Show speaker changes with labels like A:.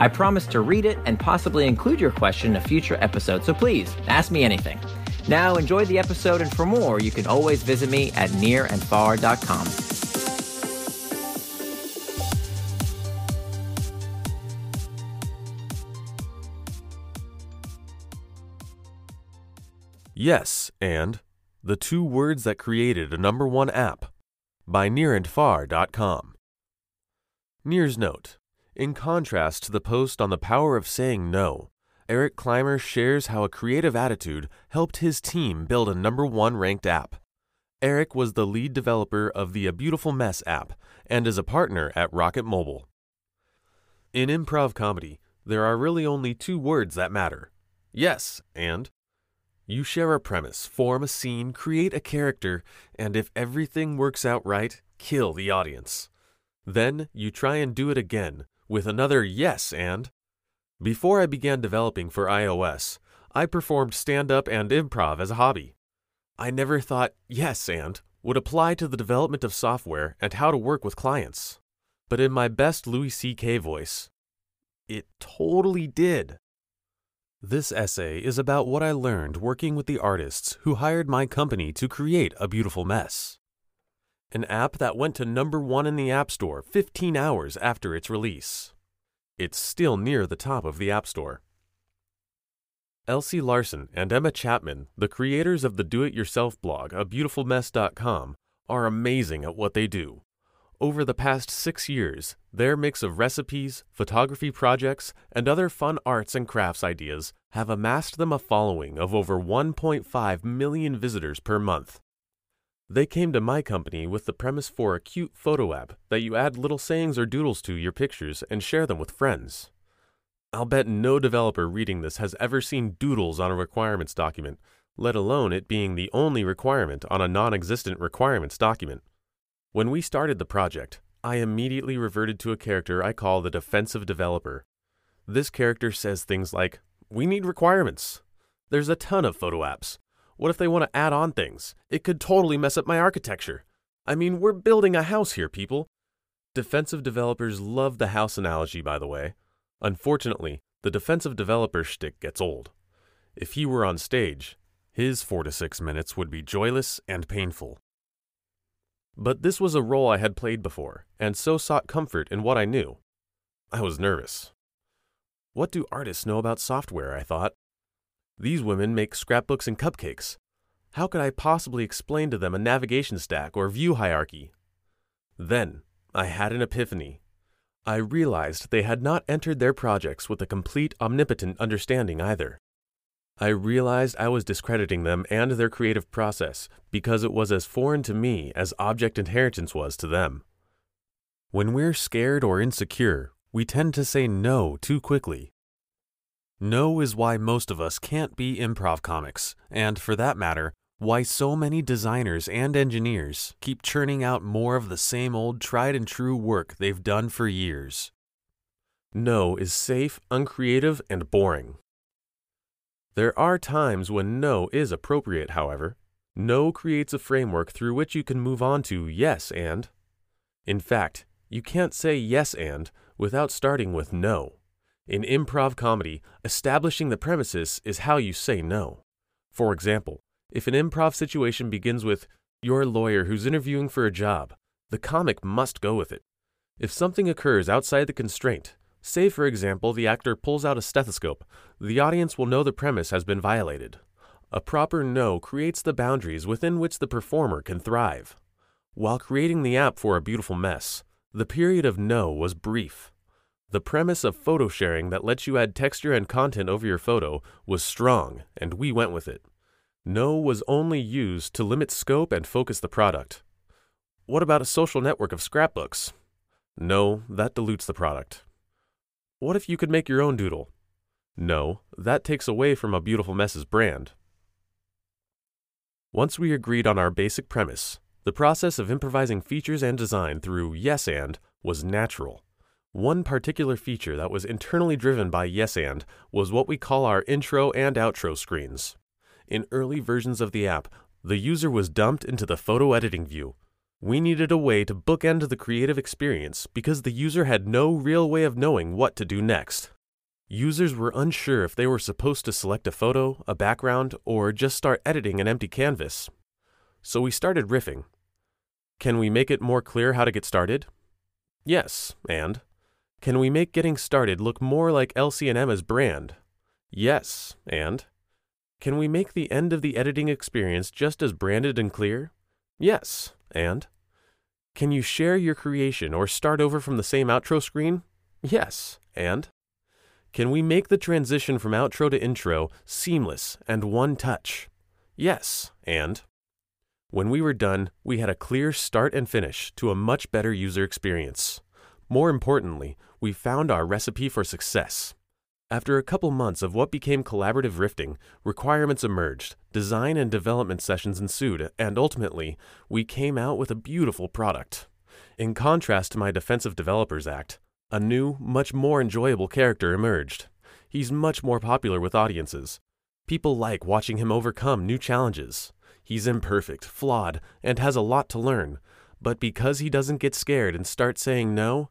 A: I promise to read it and possibly include your question in a future episode, so please ask me anything. Now, enjoy the episode, and for more, you can always visit me at nirandfar.com.
B: Yes, and the two words that created a number one app by nirandfar.com. Nir's note In contrast to the post on the power of saying no, Eric Clymer shares how a creative attitude helped his team build a number one ranked app. Eric was the lead developer of the A Beautiful Mess app and is a partner at Rocket Mobile. In improv comedy, there are really only two words that matter yes and. You share a premise, form a scene, create a character, and if everything works out right, kill the audience. Then you try and do it again with another yes and. Before I began developing for iOS, I performed stand up and improv as a hobby. I never thought yes and would apply to the development of software and how to work with clients. But in my best Louis C.K. voice, it totally did. This essay is about what I learned working with the artists who hired my company to create A Beautiful Mess. An app that went to number one in the App Store 15 hours after its release. It's still near the top of the App Store. Elsie Larson and Emma Chapman, the creators of the do it yourself blog, abeautifulmess.com, are amazing at what they do. Over the past six years, their mix of recipes, photography projects, and other fun arts and crafts ideas have amassed them a following of over 1.5 million visitors per month. They came to my company with the premise for a cute photo app that you add little sayings or doodles to your pictures and share them with friends. I'll bet no developer reading this has ever seen doodles on a requirements document, let alone it being the only requirement on a non existent requirements document. When we started the project, I immediately reverted to a character I call the defensive developer. This character says things like, We need requirements. There's a ton of photo apps. What if they want to add on things? It could totally mess up my architecture. I mean, we're building a house here, people. Defensive developers love the house analogy, by the way. Unfortunately, the defensive developer shtick gets old. If he were on stage, his four to six minutes would be joyless and painful. But this was a role I had played before, and so sought comfort in what I knew. I was nervous. What do artists know about software? I thought. These women make scrapbooks and cupcakes. How could I possibly explain to them a navigation stack or view hierarchy? Then I had an epiphany. I realized they had not entered their projects with a complete omnipotent understanding either. I realized I was discrediting them and their creative process because it was as foreign to me as object inheritance was to them. When we're scared or insecure, we tend to say no too quickly. No is why most of us can't be improv comics, and for that matter, why so many designers and engineers keep churning out more of the same old tried and true work they've done for years. No is safe, uncreative, and boring. There are times when no is appropriate, however. No creates a framework through which you can move on to yes and. In fact, you can't say yes and without starting with no. In improv comedy, establishing the premises is how you say no. For example, if an improv situation begins with, You're a lawyer who's interviewing for a job, the comic must go with it. If something occurs outside the constraint, say for example the actor pulls out a stethoscope, the audience will know the premise has been violated. A proper no creates the boundaries within which the performer can thrive. While creating the app for a beautiful mess, the period of no was brief. The premise of photo sharing that lets you add texture and content over your photo was strong, and we went with it. No was only used to limit scope and focus the product. What about a social network of scrapbooks? No, that dilutes the product. What if you could make your own doodle? No, that takes away from A Beautiful Mess's brand. Once we agreed on our basic premise, the process of improvising features and design through Yes and was natural. One particular feature that was internally driven by Yes and was what we call our intro and outro screens. In early versions of the app, the user was dumped into the photo editing view. We needed a way to bookend the creative experience because the user had no real way of knowing what to do next. Users were unsure if they were supposed to select a photo, a background, or just start editing an empty canvas. So we started riffing. Can we make it more clear how to get started? Yes, and can we make getting started look more like Elsie and Emma's brand? Yes, and can we make the end of the editing experience just as branded and clear? Yes, and can you share your creation or start over from the same outro screen? Yes, and can we make the transition from outro to intro seamless and one touch? Yes, and when we were done, we had a clear start and finish to a much better user experience. More importantly, we found our recipe for success. After a couple months of what became collaborative riffing, requirements emerged, design and development sessions ensued, and ultimately, we came out with a beautiful product. In contrast to my Defensive Developers Act, a new, much more enjoyable character emerged. He's much more popular with audiences. People like watching him overcome new challenges. He's imperfect, flawed, and has a lot to learn. But because he doesn't get scared and start saying no,